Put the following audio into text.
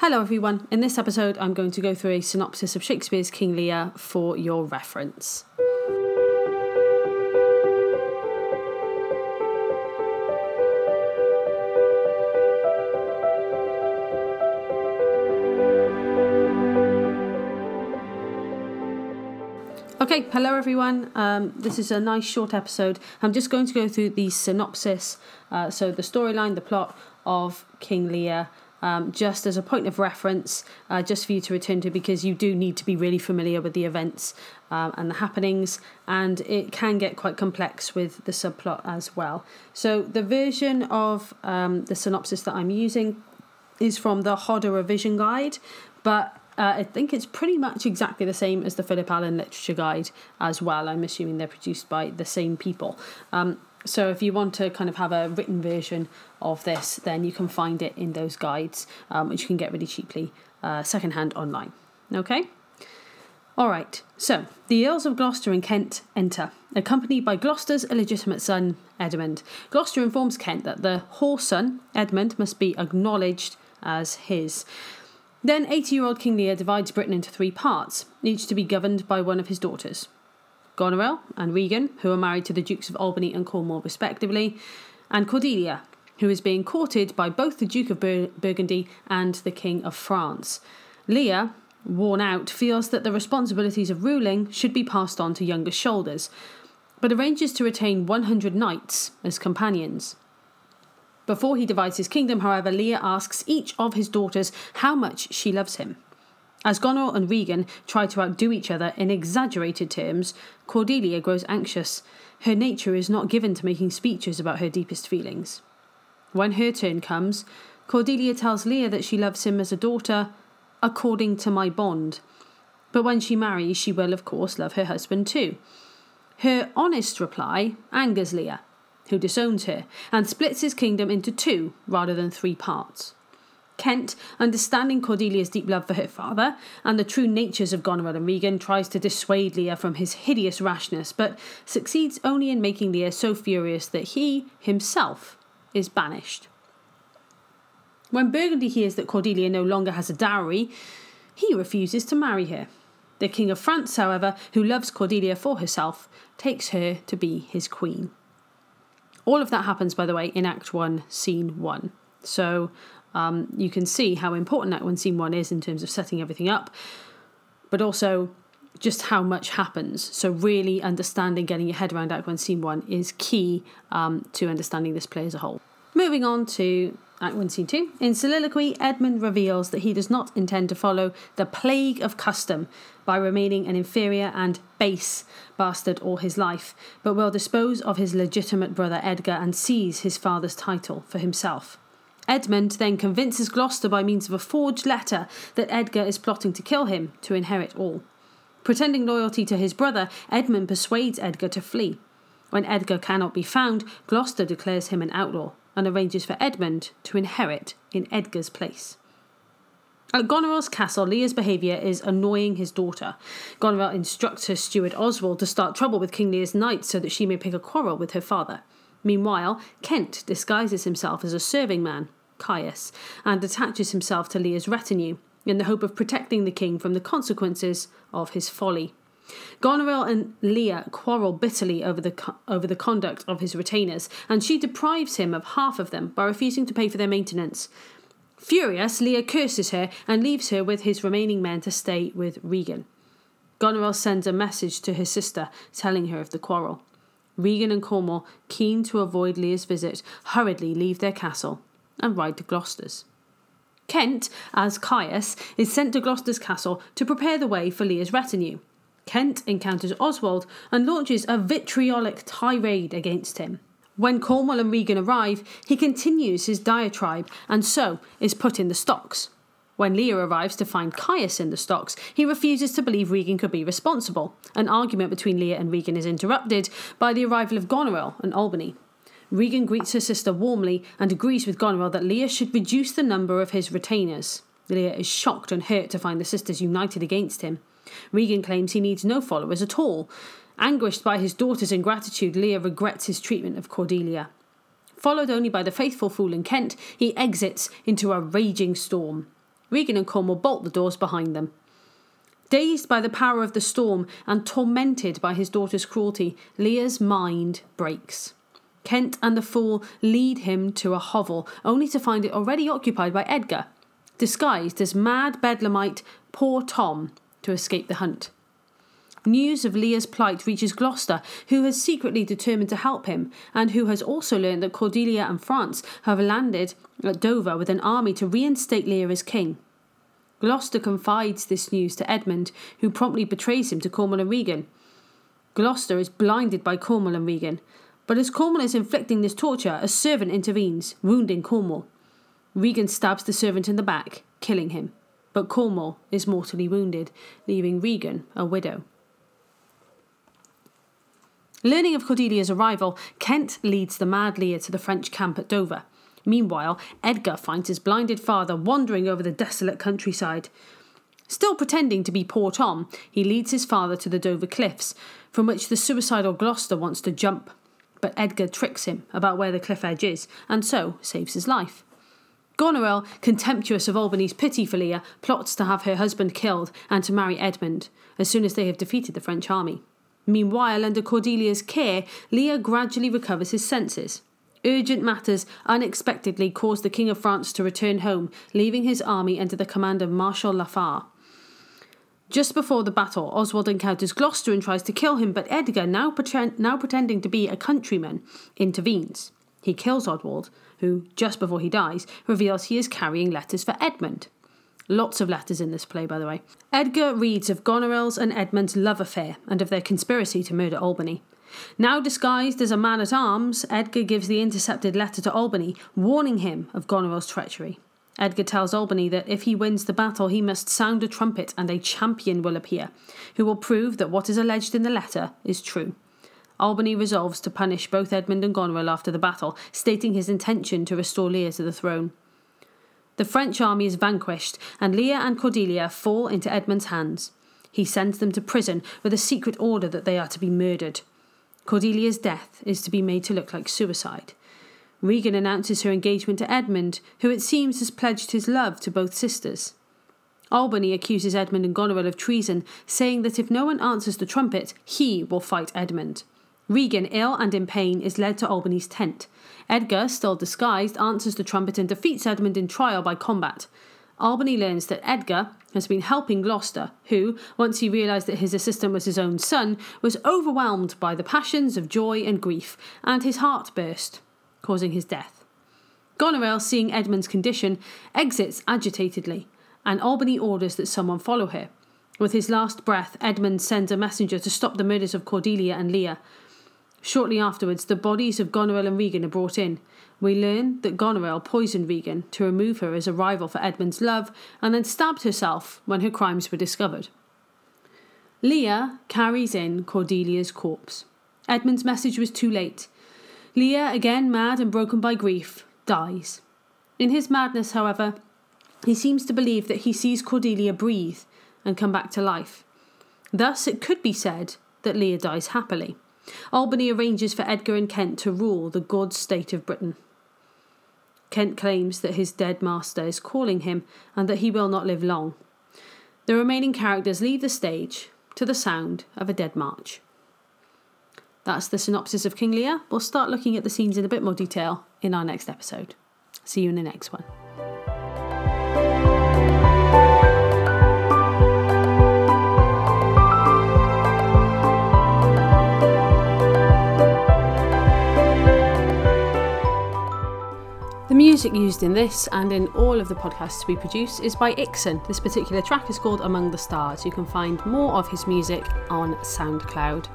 Hello, everyone. In this episode, I'm going to go through a synopsis of Shakespeare's King Lear for your reference. Okay, hello everyone. Um, this is a nice short episode. I'm just going to go through the synopsis, uh, so the storyline, the plot of King Lear, um, just as a point of reference, uh, just for you to return to, because you do need to be really familiar with the events um, and the happenings, and it can get quite complex with the subplot as well. So, the version of um, the synopsis that I'm using is from the Hodder Revision Guide, but uh, I think it's pretty much exactly the same as the Philip Allen Literature Guide as well. I'm assuming they're produced by the same people. Um, so if you want to kind of have a written version of this, then you can find it in those guides, um, which you can get really cheaply uh, secondhand online. Okay? All right, so the Earls of Gloucester and Kent enter, accompanied by Gloucester's illegitimate son, Edmund. Gloucester informs Kent that the whore son, Edmund, must be acknowledged as his. Then 80 year old King Lear divides Britain into three parts, each to be governed by one of his daughters Goneril and Regan, who are married to the Dukes of Albany and Cornwall respectively, and Cordelia, who is being courted by both the Duke of Bur- Burgundy and the King of France. Lear, worn out, feels that the responsibilities of ruling should be passed on to younger shoulders, but arranges to retain 100 knights as companions. Before he divides his kingdom, however, Lear asks each of his daughters how much she loves him. As Goneril and Regan try to outdo each other in exaggerated terms, Cordelia grows anxious. Her nature is not given to making speeches about her deepest feelings. When her turn comes, Cordelia tells Lear that she loves him as a daughter, according to my bond. But when she marries, she will, of course, love her husband too. Her honest reply angers Lear, who disowns her and splits his kingdom into two rather than three parts. Kent, understanding Cordelia's deep love for her father and the true natures of Goneril and Regan, tries to dissuade Lear from his hideous rashness, but succeeds only in making Lear so furious that he, himself, is banished. When Burgundy hears that Cordelia no longer has a dowry, he refuses to marry her. The King of France, however, who loves Cordelia for herself, takes her to be his queen. All of that happens, by the way, in Act 1, Scene 1. So um, you can see how important Act 1, Scene 1 is in terms of setting everything up, but also just how much happens. So, really understanding, getting your head around Act 1, Scene 1 is key um, to understanding this play as a whole. Moving on to Act 1, Scene 2. In Soliloquy, Edmund reveals that he does not intend to follow the plague of custom by remaining an inferior and base bastard all his life, but will dispose of his legitimate brother Edgar and seize his father's title for himself. Edmund then convinces Gloucester by means of a forged letter that Edgar is plotting to kill him to inherit all. Pretending loyalty to his brother, Edmund persuades Edgar to flee. When Edgar cannot be found, Gloucester declares him an outlaw and arranges for Edmund to inherit in Edgar's place. At Goneril's castle, Lear's behaviour is annoying his daughter. Goneril instructs her steward Oswald to start trouble with King Lear's knights so that she may pick a quarrel with her father. Meanwhile, Kent disguises himself as a serving man, Caius, and attaches himself to Lear's retinue in the hope of protecting the king from the consequences of his folly. Goneril and Lear quarrel bitterly over the, over the conduct of his retainers, and she deprives him of half of them by refusing to pay for their maintenance. Furious, Lear curses her and leaves her with his remaining men to stay with Regan. Goneril sends a message to his sister telling her of the quarrel. Regan and Cornwall, keen to avoid Lear's visit, hurriedly leave their castle and ride to Gloucester's. Kent, as Caius, is sent to Gloucester's castle to prepare the way for Lear's retinue. Kent encounters Oswald and launches a vitriolic tirade against him. When Cornwall and Regan arrive, he continues his diatribe and so is put in the stocks. When Lear arrives to find Caius in the stocks, he refuses to believe Regan could be responsible. An argument between Lear and Regan is interrupted by the arrival of Goneril and Albany. Regan greets her sister warmly and agrees with Goneril that Lear should reduce the number of his retainers. Lear is shocked and hurt to find the sisters united against him. Regan claims he needs no followers at all. Anguished by his daughter's ingratitude, Lear regrets his treatment of Cordelia. Followed only by the faithful fool in Kent, he exits into a raging storm. Regan and Cornwall bolt the doors behind them. Dazed by the power of the storm and tormented by his daughter's cruelty, Lear's mind breaks. Kent and the fool lead him to a hovel, only to find it already occupied by Edgar, disguised as mad bedlamite Poor Tom, to escape the hunt. News of Lear's plight reaches Gloucester, who has secretly determined to help him, and who has also learned that Cordelia and France have landed at Dover with an army to reinstate Lear as king. Gloucester confides this news to Edmund, who promptly betrays him to Cornwall and Regan. Gloucester is blinded by Cornwall and Regan, but as Cornwall is inflicting this torture, a servant intervenes, wounding Cornwall. Regan stabs the servant in the back, killing him, but Cornwall is mortally wounded, leaving Regan a widow. Learning of Cordelia's arrival, Kent leads the mad Lear to the French camp at Dover. Meanwhile, Edgar finds his blinded father wandering over the desolate countryside. Still pretending to be poor Tom, he leads his father to the Dover cliffs, from which the suicidal Gloucester wants to jump. But Edgar tricks him about where the cliff edge is, and so saves his life. Goneril, contemptuous of Albany's pity for Lear, plots to have her husband killed and to marry Edmund as soon as they have defeated the French army. Meanwhile, under Cordelia's care, Lear gradually recovers his senses. Urgent matters unexpectedly cause the King of France to return home, leaving his army under the command of Marshal Lafare. Just before the battle, Oswald encounters Gloucester and tries to kill him, but Edgar, now, pretend, now pretending to be a countryman, intervenes. He kills Oswald, who, just before he dies, reveals he is carrying letters for Edmund. Lots of letters in this play, by the way. Edgar reads of Goneril's and Edmund's love affair and of their conspiracy to murder Albany. Now disguised as a man at arms, Edgar gives the intercepted letter to Albany, warning him of Goneril's treachery. Edgar tells Albany that if he wins the battle, he must sound a trumpet and a champion will appear, who will prove that what is alleged in the letter is true. Albany resolves to punish both Edmund and Goneril after the battle, stating his intention to restore Lear to the throne. The French army is vanquished, and Lear and Cordelia fall into Edmund's hands. He sends them to prison with a secret order that they are to be murdered. Cordelia's death is to be made to look like suicide. Regan announces her engagement to Edmund, who it seems has pledged his love to both sisters. Albany accuses Edmund and Goneril of treason, saying that if no one answers the trumpet, he will fight Edmund. Regan, ill and in pain, is led to Albany's tent. Edgar, still disguised, answers the trumpet and defeats Edmund in trial by combat. Albany learns that Edgar has been helping Gloucester, who, once he realised that his assistant was his own son, was overwhelmed by the passions of joy and grief, and his heart burst, causing his death. Goneril, seeing Edmund's condition, exits agitatedly, and Albany orders that someone follow her. With his last breath, Edmund sends a messenger to stop the murders of Cordelia and Lear. Shortly afterwards, the bodies of Goneril and Regan are brought in. We learn that Goneril poisoned Regan to remove her as a rival for Edmund's love and then stabbed herself when her crimes were discovered. Lear carries in Cordelia's corpse. Edmund's message was too late. Lear, again mad and broken by grief, dies. In his madness, however, he seems to believe that he sees Cordelia breathe and come back to life. Thus, it could be said that Lear dies happily. Albany arranges for Edgar and Kent to rule the god state of Britain. Kent claims that his dead master is calling him and that he will not live long. The remaining characters leave the stage to the sound of a dead march. That's the synopsis of King Lear. We'll start looking at the scenes in a bit more detail in our next episode. See you in the next one. Used in this and in all of the podcasts we produce is by IKSON. This particular track is called Among the Stars. You can find more of his music on SoundCloud.